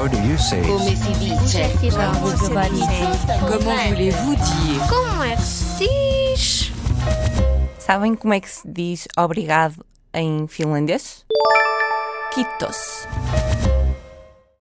How do you say Come si dice? Como voulez-vous dire Como é que se diz? Sabem como é que se diz obrigado em finlandês? Kitos.